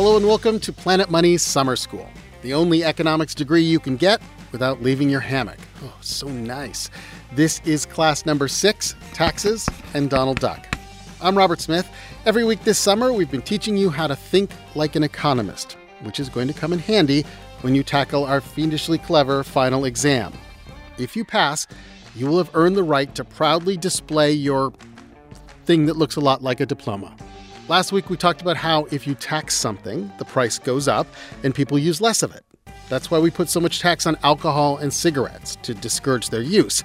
Hello and welcome to Planet Money's Summer School, the only economics degree you can get without leaving your hammock. Oh, so nice. This is class number six Taxes and Donald Duck. I'm Robert Smith. Every week this summer, we've been teaching you how to think like an economist, which is going to come in handy when you tackle our fiendishly clever final exam. If you pass, you will have earned the right to proudly display your thing that looks a lot like a diploma. Last week, we talked about how if you tax something, the price goes up and people use less of it. That's why we put so much tax on alcohol and cigarettes to discourage their use.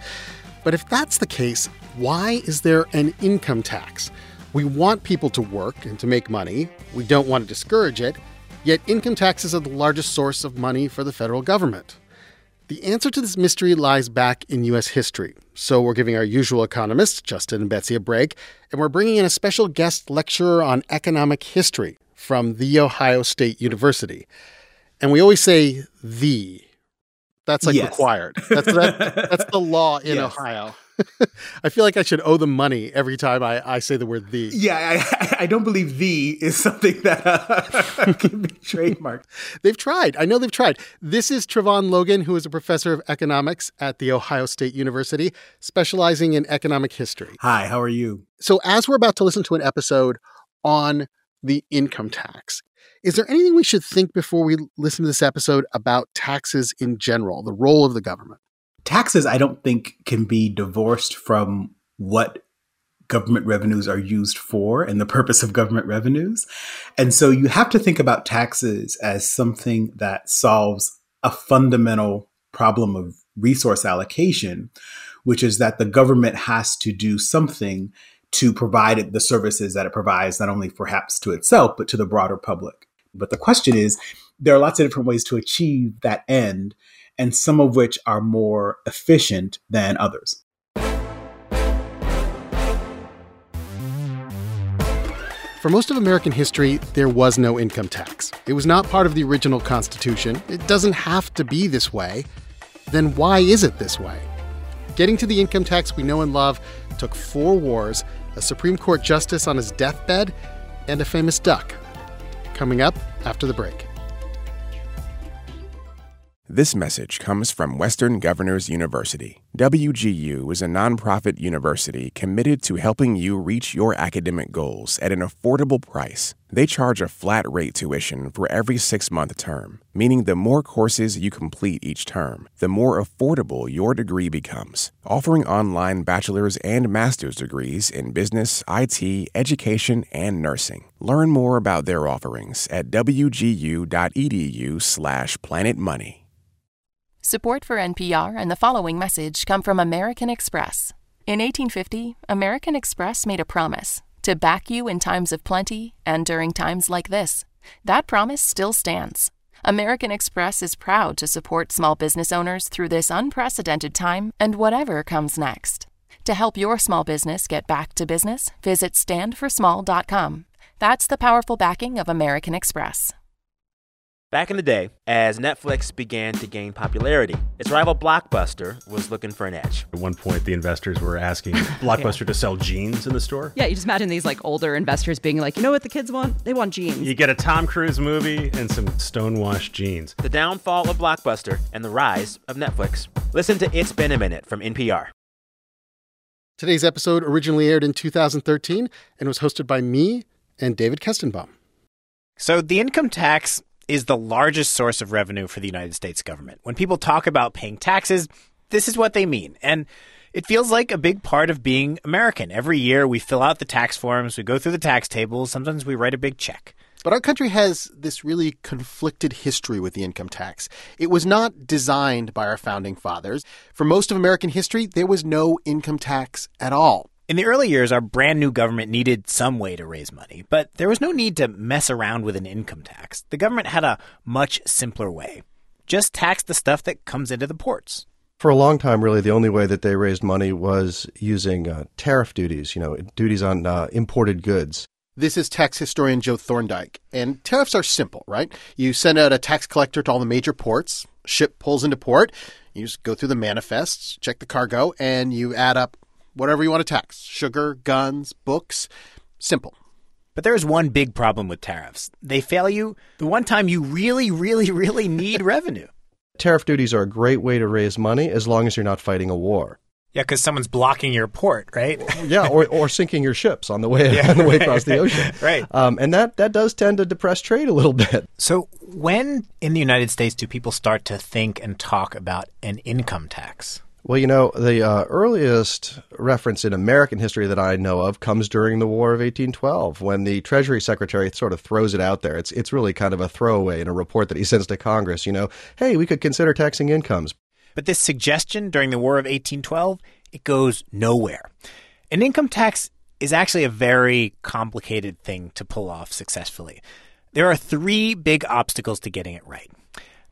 But if that's the case, why is there an income tax? We want people to work and to make money. We don't want to discourage it. Yet income taxes are the largest source of money for the federal government. The answer to this mystery lies back in U.S. history. So we're giving our usual economists, Justin and Betsy, a break, and we're bringing in a special guest lecturer on economic history from The Ohio State University. And we always say the. That's like Yes. required. That's, that, that's the law in Yes. Ohio. I feel like I should owe them money every time I, I say the word the. Yeah, I, I don't believe "the" is something that uh, can be trademarked. They've tried. I know they've tried. This is Trevon Logan, who is a professor of economics at The Ohio State University, specializing in economic history. Hi, how are you? So, as we're about to listen to an episode on the income tax, is there anything we should think before we listen to this episode about taxes in general, the role of the government? Taxes, I don't think, can be divorced from what government revenues are used for and the purpose of government revenues. And so you have to think about taxes as something that solves a fundamental problem of resource allocation, which is that the government has to do something to provide the services that it provides, not only perhaps to itself, but to the broader public. But the question is there are lots of different ways to achieve that end, and some of which are more efficient than others. For most of American history, there was no income tax. It was not part of the original Constitution. It doesn't have to be this way. Then why is it this way? Getting to the income tax we know and love took four wars, a Supreme Court justice on his deathbed, and a famous duck. Coming up after the break. This message comes from Western Governors University. WGU is a nonprofit university committed to helping you reach your academic goals at an affordable price. They charge a flat rate tuition for every six month term, meaning the more courses you complete each term, the more affordable your degree becomes. Offering online bachelor's and master's degrees in business, IT, education, and nursing. Learn more about their offerings at wgu.edu/slash planetmoney. Support for NPR and the following message come from American Express. In 1850, American Express made a promise to back you in times of plenty and during times like this. That promise still stands. American Express is proud to support small business owners through this unprecedented time and whatever comes next. To help your small business get back to business, visit standforsmall.com. That's the powerful backing of American Express. Back in the day, as Netflix began to gain popularity, its rival Blockbuster was looking for an edge. At one point, the investors were asking Blockbuster to sell jeans in the store. Yeah, you just imagine these like older investors being like, you know what the kids want? They want jeans. You get a Tom Cruise movie and some stonewashed jeans. The downfall of Blockbuster and the rise of Netflix. Listen to It's Been a Minute from NPR. Today's episode originally aired in 2013 and was hosted by me and David Kestenbaum. So, the income tax is the largest source of revenue for the United States government. When people talk about paying taxes, this is what they mean. And it feels like a big part of being American. Every year we fill out the tax forms, we go through the tax tables, sometimes we write a big check. But our country has this really conflicted history with the income tax. It was not designed by our founding fathers. For most of American history, there was no income tax at all. In the early years, our brand new government needed some way to raise money, but there was no need to mess around with an income tax. The government had a much simpler way. Just tax the stuff that comes into the ports. For a long time, really, the only way that they raised money was using uh, tariff duties, you know, duties on uh, imported goods. This is tax historian Joe Thorndike. And tariffs are simple, right? You send out a tax collector to all the major ports, ship pulls into port, you just go through the manifests, check the cargo, and you add up whatever you want to tax sugar, guns, books. Simple. But there is one big problem with tariffs. They fail you the one time you really, really, really need revenue. Tariff duties are a great way to raise money as long as you're not fighting a war. Yeah, because someone's blocking your port, right? yeah, or, or sinking your ships on the way yeah, on the way across the ocean. right. Um, and that that does tend to depress trade a little bit. So when in the United States do people start to think and talk about an income tax? Well, you know, the uh, earliest reference in American history that I know of comes during the War of 1812 when the Treasury Secretary sort of throws it out there. It's it's really kind of a throwaway in a report that he sends to Congress, you know, hey, we could consider taxing incomes. But this suggestion during the War of 1812, it goes nowhere. An income tax is actually a very complicated thing to pull off successfully. There are three big obstacles to getting it right.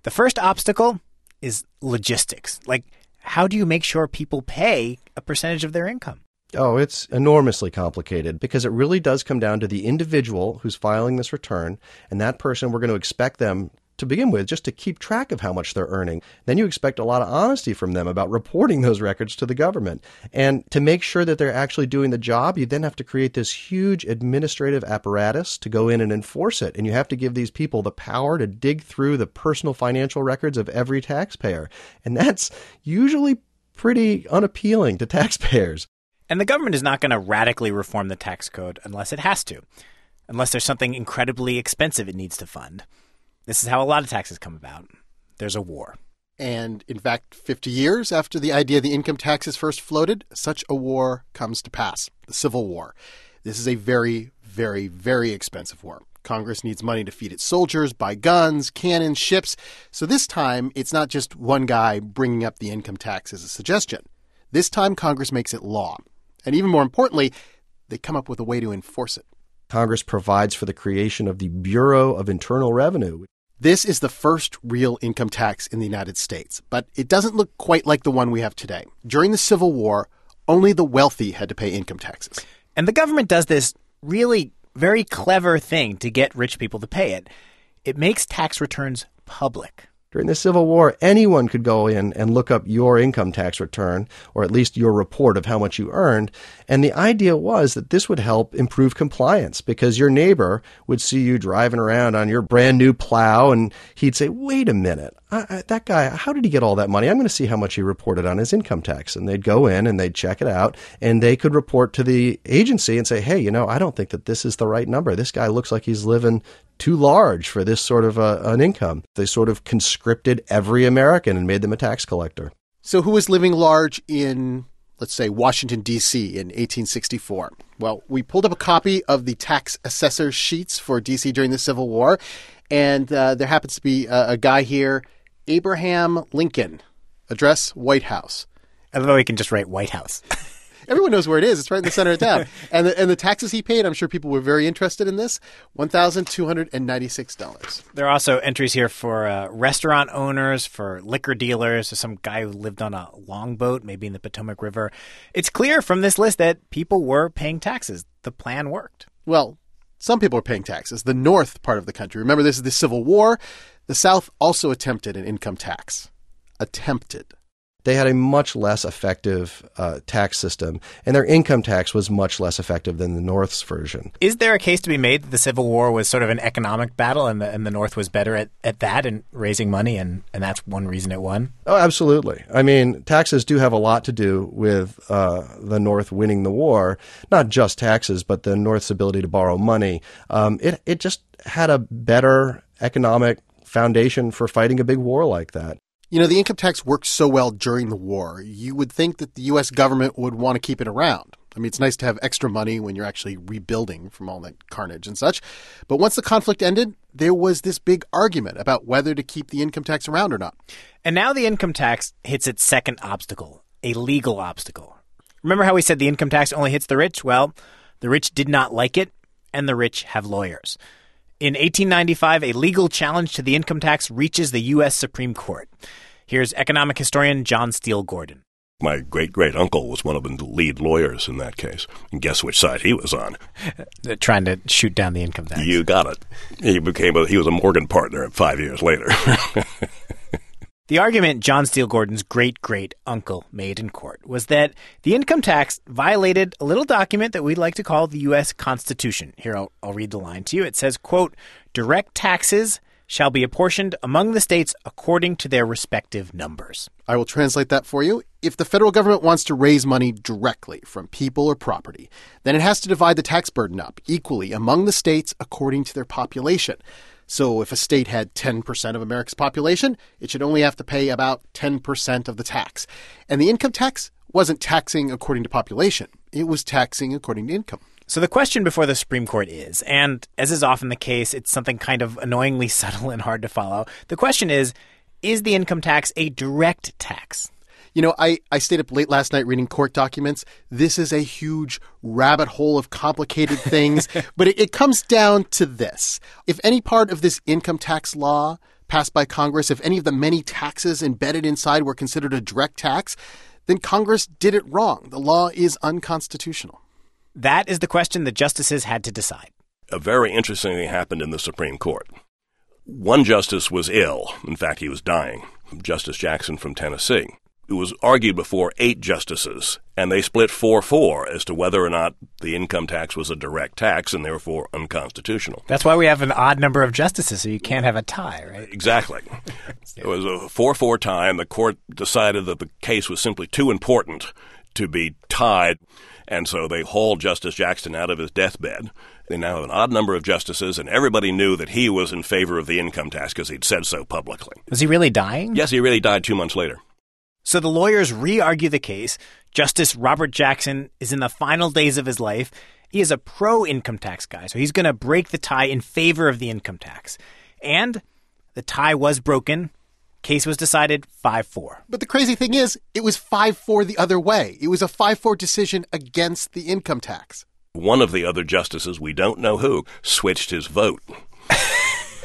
The first obstacle is logistics. Like, how do you make sure people pay a percentage of their income? Oh, it's enormously complicated because it really does come down to the individual who's filing this return, and that person, we're going to expect them to begin with, just to keep track of how much they're earning. Then you expect a lot of honesty from them about reporting those records to the government. And to make sure that they're actually doing the job, you then have to create this huge administrative apparatus to go in and enforce it. And you have to give these people the power to dig through the personal financial records of every taxpayer. And that's usually pretty unappealing to taxpayers. And the government is not going to radically reform the tax code unless it has to, unless there's something incredibly expensive it needs to fund. This is how a lot of taxes come about. There's a war. And in fact, 50 years after the idea of the income tax is first floated, such a war comes to pass the Civil War. This is a very, very, very expensive war. Congress needs money to feed its soldiers, buy guns, cannons, ships. So this time, it's not just one guy bringing up the income tax as a suggestion. This time, Congress makes it law. And even more importantly, they come up with a way to enforce it. Congress provides for the creation of the Bureau of Internal Revenue, this is the first real income tax in the United States, but it doesn't look quite like the one we have today. During the Civil War, only the wealthy had to pay income taxes. And the government does this really very clever thing to get rich people to pay it. It makes tax returns public. During the Civil War, anyone could go in and look up your income tax return, or at least your report of how much you earned. And the idea was that this would help improve compliance because your neighbor would see you driving around on your brand new plow and he'd say, wait a minute, I, I, that guy, how did he get all that money? I'm going to see how much he reported on his income tax. And they'd go in and they'd check it out and they could report to the agency and say, hey, you know, I don't think that this is the right number. This guy looks like he's living too large for this sort of uh, an income. They sort of conscripted every American and made them a tax collector. So, who was living large in, let's say, Washington, D.C. in 1864? Well, we pulled up a copy of the tax assessor sheets for D.C. during the Civil War, and uh, there happens to be a, a guy here, Abraham Lincoln, address White House. Although he can just write White House. Everyone knows where it is. It's right in the center of town. and the, and the taxes he paid, I'm sure people were very interested in this. One thousand two hundred and ninety six dollars. There are also entries here for uh, restaurant owners, for liquor dealers, some guy who lived on a longboat, maybe in the Potomac River. It's clear from this list that people were paying taxes. The plan worked. Well, some people are paying taxes. The North part of the country. Remember, this is the Civil War. The South also attempted an income tax. Attempted they had a much less effective uh, tax system, and their income tax was much less effective than the North's version. Is there a case to be made that the Civil War was sort of an economic battle, and the, and the North was better at, at that and raising money, and, and that's one reason it won? Oh, absolutely. I mean, taxes do have a lot to do with uh, the North winning the war. Not just taxes, but the North's ability to borrow money. Um, it it just had a better economic foundation for fighting a big war like that. You know, the income tax worked so well during the war. You would think that the U.S. government would want to keep it around. I mean, it's nice to have extra money when you're actually rebuilding from all that carnage and such. But once the conflict ended, there was this big argument about whether to keep the income tax around or not. And now the income tax hits its second obstacle, a legal obstacle. Remember how we said the income tax only hits the rich? Well, the rich did not like it, and the rich have lawyers. In 1895, a legal challenge to the income tax reaches the U.S. Supreme Court. Here's economic historian John Steele Gordon. My great great uncle was one of the lead lawyers in that case. And guess which side he was on? Uh, uh, trying to shoot down the income tax. You got it. He became a, he was a Morgan partner five years later. The argument John Steele Gordon's great great uncle made in court was that the income tax violated a little document that we'd like to call the U.S. Constitution. Here, I'll, I'll read the line to you. It says, quote, direct taxes shall be apportioned among the states according to their respective numbers. I will translate that for you. If the federal government wants to raise money directly from people or property, then it has to divide the tax burden up equally among the states according to their population. So if a state had 10% of America's population, it should only have to pay about 10% of the tax. And the income tax wasn't taxing according to population, it was taxing according to income. So the question before the Supreme Court is, and as is often the case, it's something kind of annoyingly subtle and hard to follow. The question is, is the income tax a direct tax? You know, I, I stayed up late last night reading court documents. This is a huge rabbit hole of complicated things, but it, it comes down to this. If any part of this income tax law passed by Congress, if any of the many taxes embedded inside were considered a direct tax, then Congress did it wrong. The law is unconstitutional. That is the question the justices had to decide. A very interesting thing happened in the Supreme Court. One justice was ill. In fact, he was dying. Justice Jackson from Tennessee. It was argued before eight justices, and they split 4 4 as to whether or not the income tax was a direct tax and therefore unconstitutional. That's why we have an odd number of justices, so you can't have a tie, right? Exactly. it was a 4 4 tie, and the court decided that the case was simply too important to be tied, and so they hauled Justice Jackson out of his deathbed. They now have an odd number of justices, and everybody knew that he was in favor of the income tax because he'd said so publicly. Was he really dying? Yes, he really died two months later. So the lawyers re argue the case. Justice Robert Jackson is in the final days of his life. He is a pro income tax guy, so he's going to break the tie in favor of the income tax. And the tie was broken. Case was decided 5 4. But the crazy thing is, it was 5 4 the other way. It was a 5 4 decision against the income tax. One of the other justices, we don't know who, switched his vote.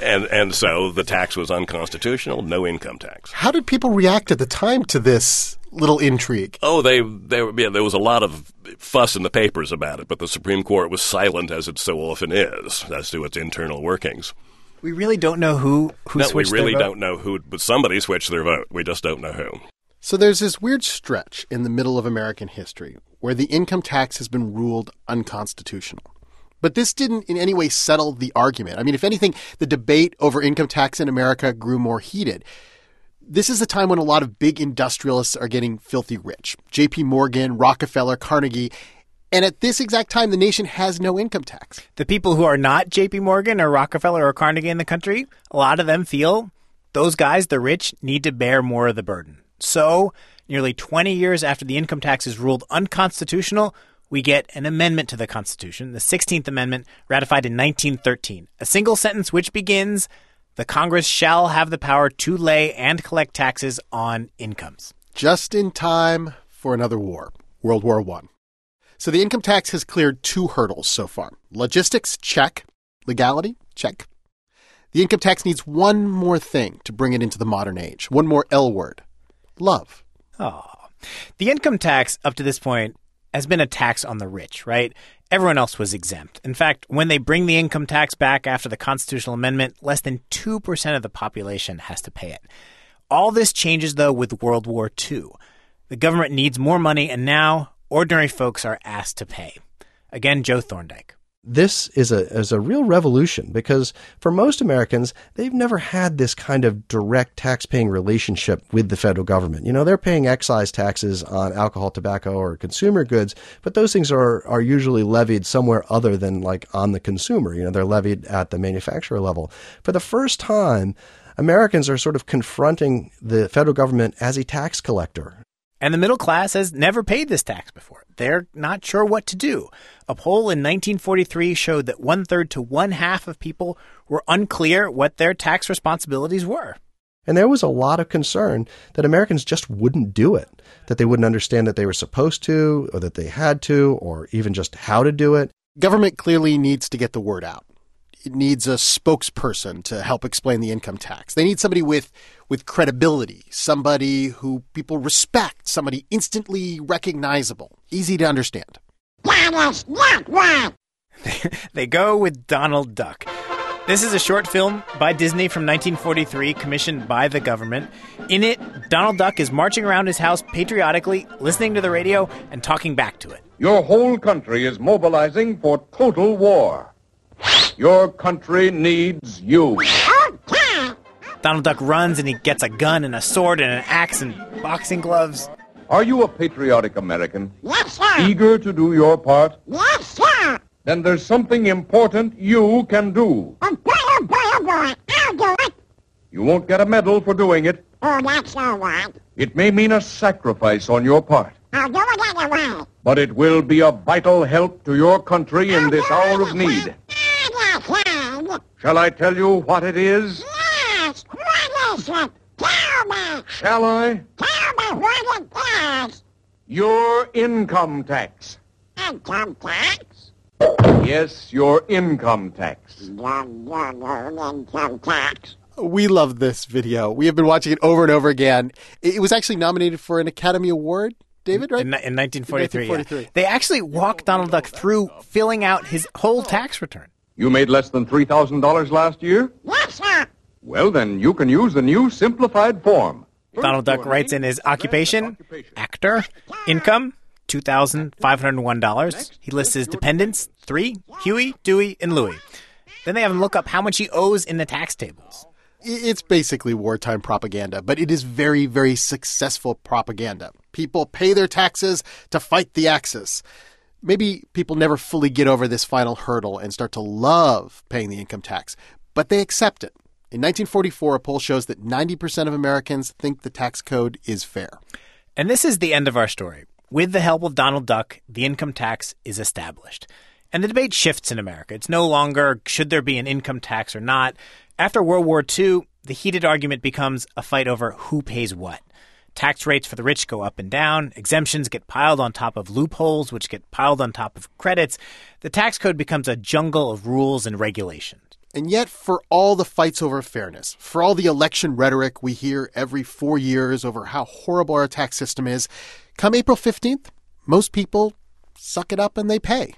And and so the tax was unconstitutional, no income tax. How did people react at the time to this little intrigue? Oh, they they yeah, there was a lot of fuss in the papers about it, but the Supreme Court was silent as it so often is as to its internal workings. We really don't know who who no, switched we really their vote. don't know who, but somebody switched their vote. We just don't know who. So there's this weird stretch in the middle of American history where the income tax has been ruled unconstitutional. But this didn't in any way settle the argument. I mean, if anything, the debate over income tax in America grew more heated. This is a time when a lot of big industrialists are getting filthy rich. JP Morgan, Rockefeller, Carnegie. And at this exact time, the nation has no income tax. The people who are not JP Morgan or Rockefeller or Carnegie in the country, a lot of them feel those guys, the rich, need to bear more of the burden. So, nearly 20 years after the income tax is ruled unconstitutional, we get an amendment to the Constitution, the 16th Amendment, ratified in 1913. A single sentence which begins The Congress shall have the power to lay and collect taxes on incomes. Just in time for another war, World War I. So the income tax has cleared two hurdles so far logistics, check. Legality, check. The income tax needs one more thing to bring it into the modern age, one more L word love. Oh. The income tax up to this point has been a tax on the rich, right? Everyone else was exempt. In fact, when they bring the income tax back after the constitutional amendment, less than 2% of the population has to pay it. All this changes, though, with World War II. The government needs more money, and now ordinary folks are asked to pay. Again, Joe Thorndike. This is a is a real revolution because for most Americans, they've never had this kind of direct tax-paying relationship with the federal government. You know, they're paying excise taxes on alcohol, tobacco, or consumer goods, but those things are are usually levied somewhere other than like on the consumer. You know, they're levied at the manufacturer level. For the first time, Americans are sort of confronting the federal government as a tax collector. And the middle class has never paid this tax before. They're not sure what to do. A poll in 1943 showed that one third to one half of people were unclear what their tax responsibilities were. And there was a lot of concern that Americans just wouldn't do it, that they wouldn't understand that they were supposed to, or that they had to, or even just how to do it. Government clearly needs to get the word out. It needs a spokesperson to help explain the income tax. They need somebody with with credibility, somebody who people respect, somebody instantly recognizable, easy to understand. they go with Donald Duck. This is a short film by Disney from 1943, commissioned by the government. In it, Donald Duck is marching around his house patriotically, listening to the radio, and talking back to it. Your whole country is mobilizing for total war. Your country needs you. Donald Duck runs and he gets a gun and a sword and an axe and boxing gloves. Are you a patriotic American? Yes, sir. Eager to do your part? Yes, sir. Then there's something important you can do. Oh, boy, oh, boy, oh, boy. I'll do it. You won't get a medal for doing it. Oh, that's all right. It may mean a sacrifice on your part, I'll do it anyway. but it will be a vital help to your country in this hour of need. Yes. Shall I tell you what it is? Yes, what is it? Tell me. Shall I? Tell me what it is. Your income tax. Income tax? Yes, your income tax. No, no, no, income tax. We love this video. We have been watching it over and over again. It it was actually nominated for an Academy Award, David, right? In, in 1943. yeah. 1943. They actually walk Donald Duck through filling out his whole tax return. You made less than $3,000 last year? Yes, sir. Well, then you can use the new simplified form. Donald Duck writes in his occupation, actor, income, $2,501. He lists his dependents, three, Huey, Dewey, and Louie. Then they have him look up how much he owes in the tax tables. It's basically wartime propaganda, but it is very, very successful propaganda. People pay their taxes to fight the Axis. Maybe people never fully get over this final hurdle and start to love paying the income tax, but they accept it. In 1944, a poll shows that 90% of Americans think the tax code is fair. And this is the end of our story. With the help of Donald Duck, the income tax is established. And the debate shifts in America. It's no longer should there be an income tax or not. After World War II, the heated argument becomes a fight over who pays what. Tax rates for the rich go up and down. Exemptions get piled on top of loopholes, which get piled on top of credits. The tax code becomes a jungle of rules and regulations. And yet, for all the fights over fairness, for all the election rhetoric we hear every four years over how horrible our tax system is, come April 15th, most people suck it up and they pay.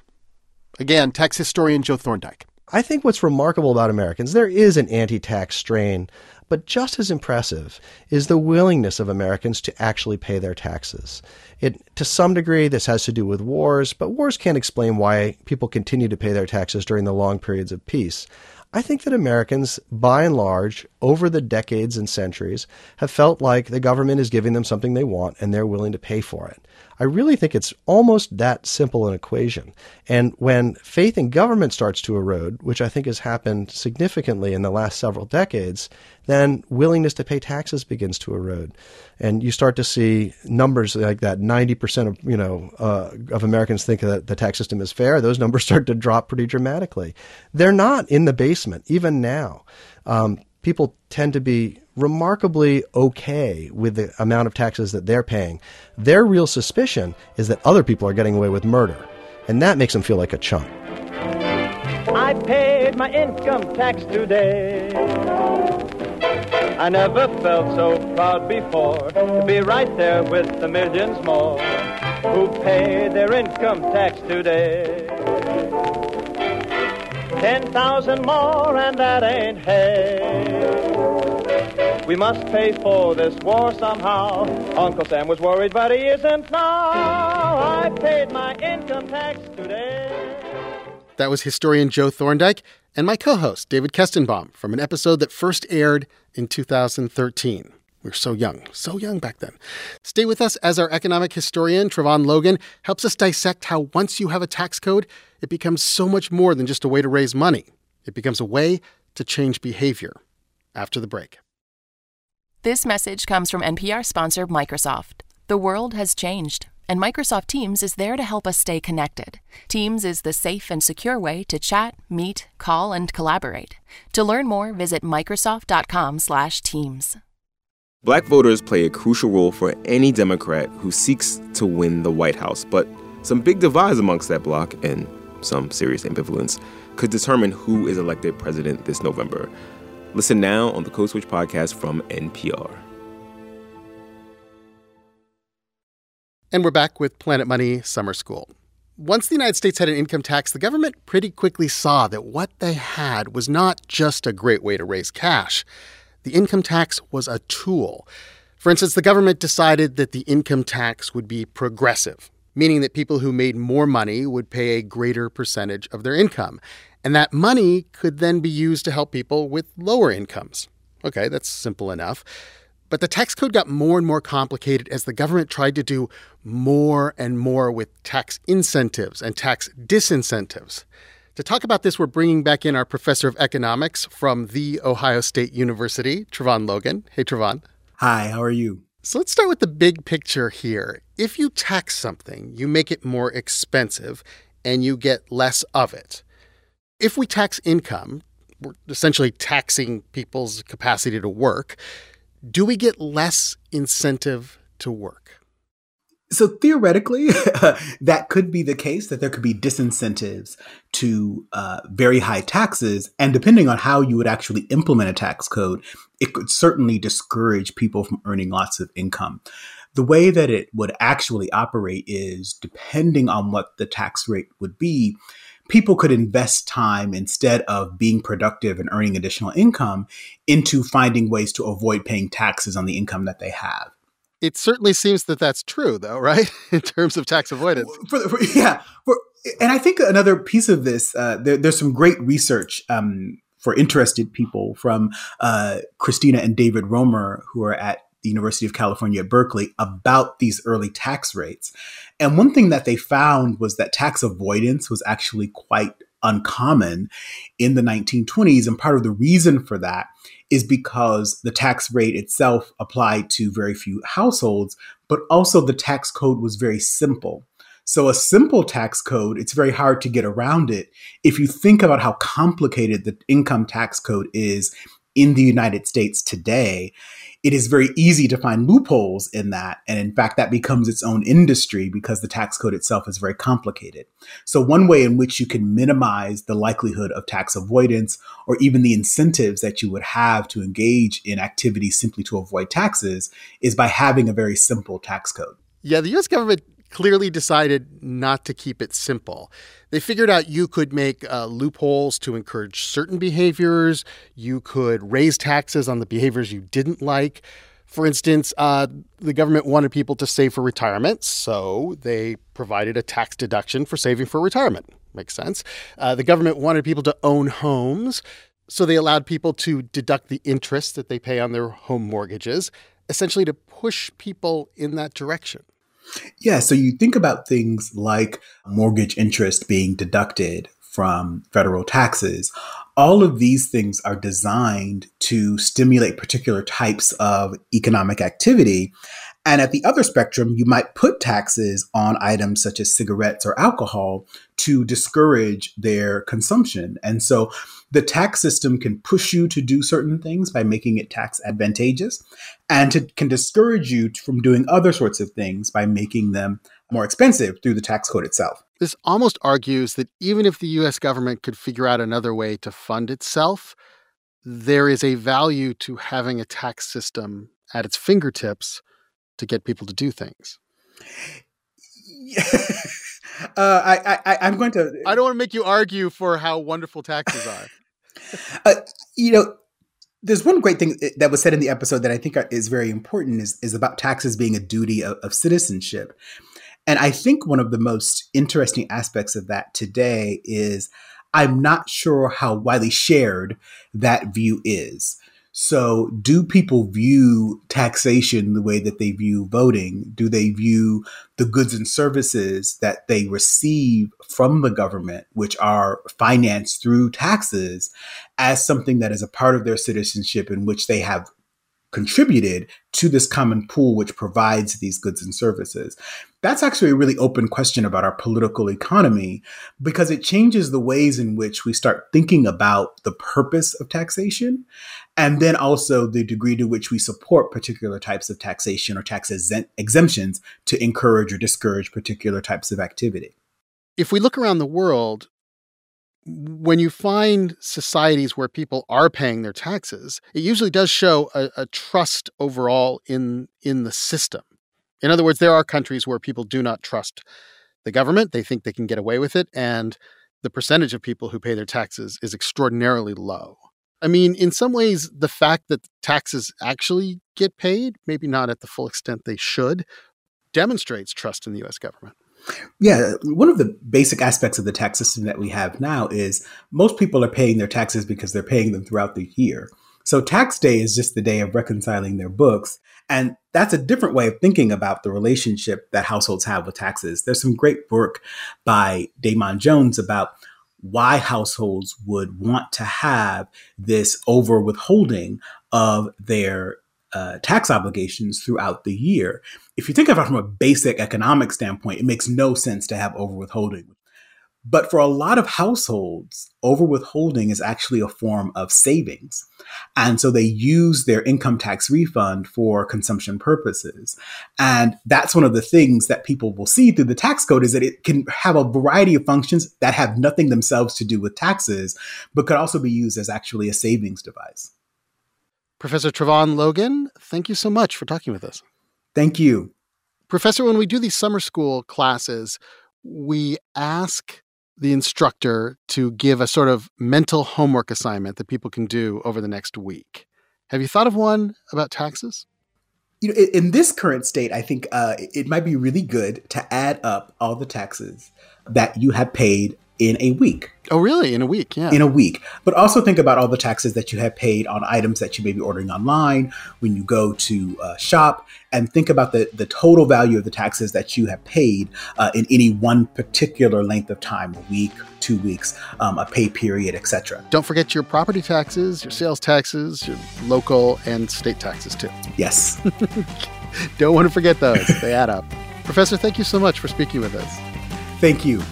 Again, tax historian Joe Thorndike. I think what's remarkable about Americans, there is an anti tax strain, but just as impressive is the willingness of Americans to actually pay their taxes. It, to some degree, this has to do with wars, but wars can't explain why people continue to pay their taxes during the long periods of peace. I think that Americans, by and large, over the decades and centuries, have felt like the government is giving them something they want and they're willing to pay for it. I really think it's almost that simple an equation. And when faith in government starts to erode, which I think has happened significantly in the last several decades, then willingness to pay taxes begins to erode. And you start to see numbers like that 90% of, you know, uh, of Americans think that the tax system is fair. Those numbers start to drop pretty dramatically. They're not in the basement, even now. Um, people tend to be remarkably okay with the amount of taxes that they're paying. Their real suspicion is that other people are getting away with murder. And that makes them feel like a chump. I paid my income tax today. I never felt so proud before to be right there with the millions more who pay their income tax today. Ten thousand more, and that ain't hay. We must pay for this war somehow. Uncle Sam was worried, but he isn't now. I paid my income tax today. That was historian Joe Thorndike and my co host, David Kestenbaum, from an episode that first aired in 2013. We were so young, so young back then. Stay with us as our economic historian, Trevon Logan, helps us dissect how once you have a tax code, it becomes so much more than just a way to raise money. It becomes a way to change behavior. After the break. This message comes from NPR sponsor Microsoft. The world has changed, and Microsoft Teams is there to help us stay connected. Teams is the safe and secure way to chat, meet, call, and collaborate. To learn more, visit microsoft.com/teams. Black voters play a crucial role for any Democrat who seeks to win the White House, but some big divides amongst that bloc and some serious ambivalence could determine who is elected president this November. Listen now on the Code Switch podcast from NPR. And we're back with Planet Money Summer School. once the United States had an income tax, the government pretty quickly saw that what they had was not just a great way to raise cash. The income tax was a tool. For instance, the government decided that the income tax would be progressive, meaning that people who made more money would pay a greater percentage of their income. And that money could then be used to help people with lower incomes. Okay, that's simple enough. But the tax code got more and more complicated as the government tried to do more and more with tax incentives and tax disincentives. To talk about this, we're bringing back in our professor of economics from The Ohio State University, Trevon Logan. Hey, Trevon. Hi, how are you? So let's start with the big picture here. If you tax something, you make it more expensive and you get less of it. If we tax income, we're essentially taxing people's capacity to work do we get less incentive to work? So theoretically, that could be the case that there could be disincentives to uh, very high taxes. And depending on how you would actually implement a tax code, it could certainly discourage people from earning lots of income. The way that it would actually operate is depending on what the tax rate would be, people could invest time instead of being productive and earning additional income into finding ways to avoid paying taxes on the income that they have. It certainly seems that that's true, though, right? In terms of tax avoidance. For, for, yeah. For, and I think another piece of this, uh, there, there's some great research um, for interested people from uh, Christina and David Romer, who are at the University of California at Berkeley about these early tax rates. And one thing that they found was that tax avoidance was actually quite uncommon in the 1920s. And part of the reason for that is because the tax rate itself applied to very few households, but also the tax code was very simple. So, a simple tax code, it's very hard to get around it. If you think about how complicated the income tax code is in the United States today, it is very easy to find loopholes in that. And in fact, that becomes its own industry because the tax code itself is very complicated. So, one way in which you can minimize the likelihood of tax avoidance or even the incentives that you would have to engage in activities simply to avoid taxes is by having a very simple tax code. Yeah, the US government clearly decided not to keep it simple. They figured out you could make uh, loopholes to encourage certain behaviors. You could raise taxes on the behaviors you didn't like. For instance, uh, the government wanted people to save for retirement, so they provided a tax deduction for saving for retirement. Makes sense. Uh, the government wanted people to own homes, so they allowed people to deduct the interest that they pay on their home mortgages, essentially to push people in that direction. Yeah, so you think about things like mortgage interest being deducted from federal taxes. All of these things are designed to stimulate particular types of economic activity. And at the other spectrum, you might put taxes on items such as cigarettes or alcohol to discourage their consumption. And so the tax system can push you to do certain things by making it tax advantageous and it can discourage you from doing other sorts of things by making them more expensive through the tax code itself. This almost argues that even if the US government could figure out another way to fund itself, there is a value to having a tax system at its fingertips to get people to do things. uh, I, I, I'm going to. I don't want to make you argue for how wonderful taxes are. Uh, you know, there's one great thing that was said in the episode that I think is very important is, is about taxes being a duty of, of citizenship. And I think one of the most interesting aspects of that today is I'm not sure how widely shared that view is. So, do people view taxation the way that they view voting? Do they view the goods and services that they receive from the government, which are financed through taxes, as something that is a part of their citizenship in which they have contributed to this common pool which provides these goods and services? That's actually a really open question about our political economy because it changes the ways in which we start thinking about the purpose of taxation and then also the degree to which we support particular types of taxation or tax exemptions to encourage or discourage particular types of activity. If we look around the world, when you find societies where people are paying their taxes, it usually does show a, a, trust overall in in the system. In other words, there are countries where people do not trust The government, they think they can get away with it, and the percentage of people who pay their taxes is extraordinarily low. I mean, in some ways, the fact that taxes actually get paid, maybe not at the full extent they should, demonstrates trust in the US government. Yeah, one of the basic aspects of the tax system that we have now is most people are paying their taxes because they're paying them throughout the year. So tax day is just the day of reconciling their books. And that's a different way of thinking about the relationship that households have with taxes. There's some great work by Damon Jones about why households would want to have this over withholding of their uh, tax obligations throughout the year. If you think about it from a basic economic standpoint, it makes no sense to have over withholding. But for a lot of households, over withholding is actually a form of savings. And so they use their income tax refund for consumption purposes. And that's one of the things that people will see through the tax code is that it can have a variety of functions that have nothing themselves to do with taxes, but could also be used as actually a savings device. Professor Trevon Logan, thank you so much for talking with us. Thank you. Professor, when we do these summer school classes, we ask the instructor to give a sort of mental homework assignment that people can do over the next week. Have you thought of one about taxes? You know, in this current state, I think uh, it might be really good to add up all the taxes that you have paid in a week. Oh, really? In a week? Yeah. In a week. But also think about all the taxes that you have paid on items that you may be ordering online when you go to uh, shop, and think about the, the total value of the taxes that you have paid uh, in any one particular length of time a week, two weeks, um, a pay period, etc. Don't forget your property taxes, your sales taxes, your local and state taxes, too. Yes. Don't want to forget those, they add up. Professor, thank you so much for speaking with us. Thank you.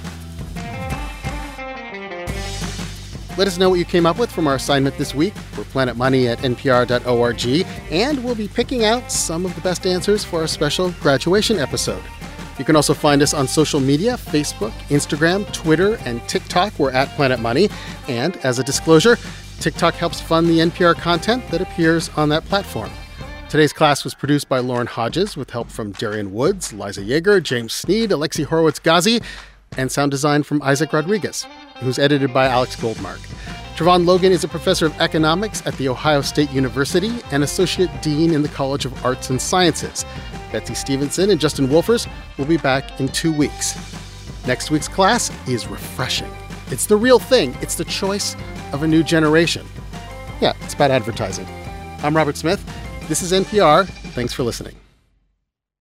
Let us know what you came up with from our assignment this week. We're Planet Money at npr.org, and we'll be picking out some of the best answers for our special graduation episode. You can also find us on social media Facebook, Instagram, Twitter, and TikTok. We're at Planet Money. And as a disclosure, TikTok helps fund the NPR content that appears on that platform. Today's class was produced by Lauren Hodges with help from Darian Woods, Liza Yeager, James Sneed, Alexi Horowitz Ghazi, and sound design from Isaac Rodriguez, who's edited by Alex Goldmark. Trevon Logan is a professor of economics at The Ohio State University and associate dean in the College of Arts and Sciences. Betsy Stevenson and Justin Wolfers will be back in two weeks. Next week's class is refreshing. It's the real thing, it's the choice of a new generation. Yeah, it's about advertising. I'm Robert Smith. This is NPR. Thanks for listening.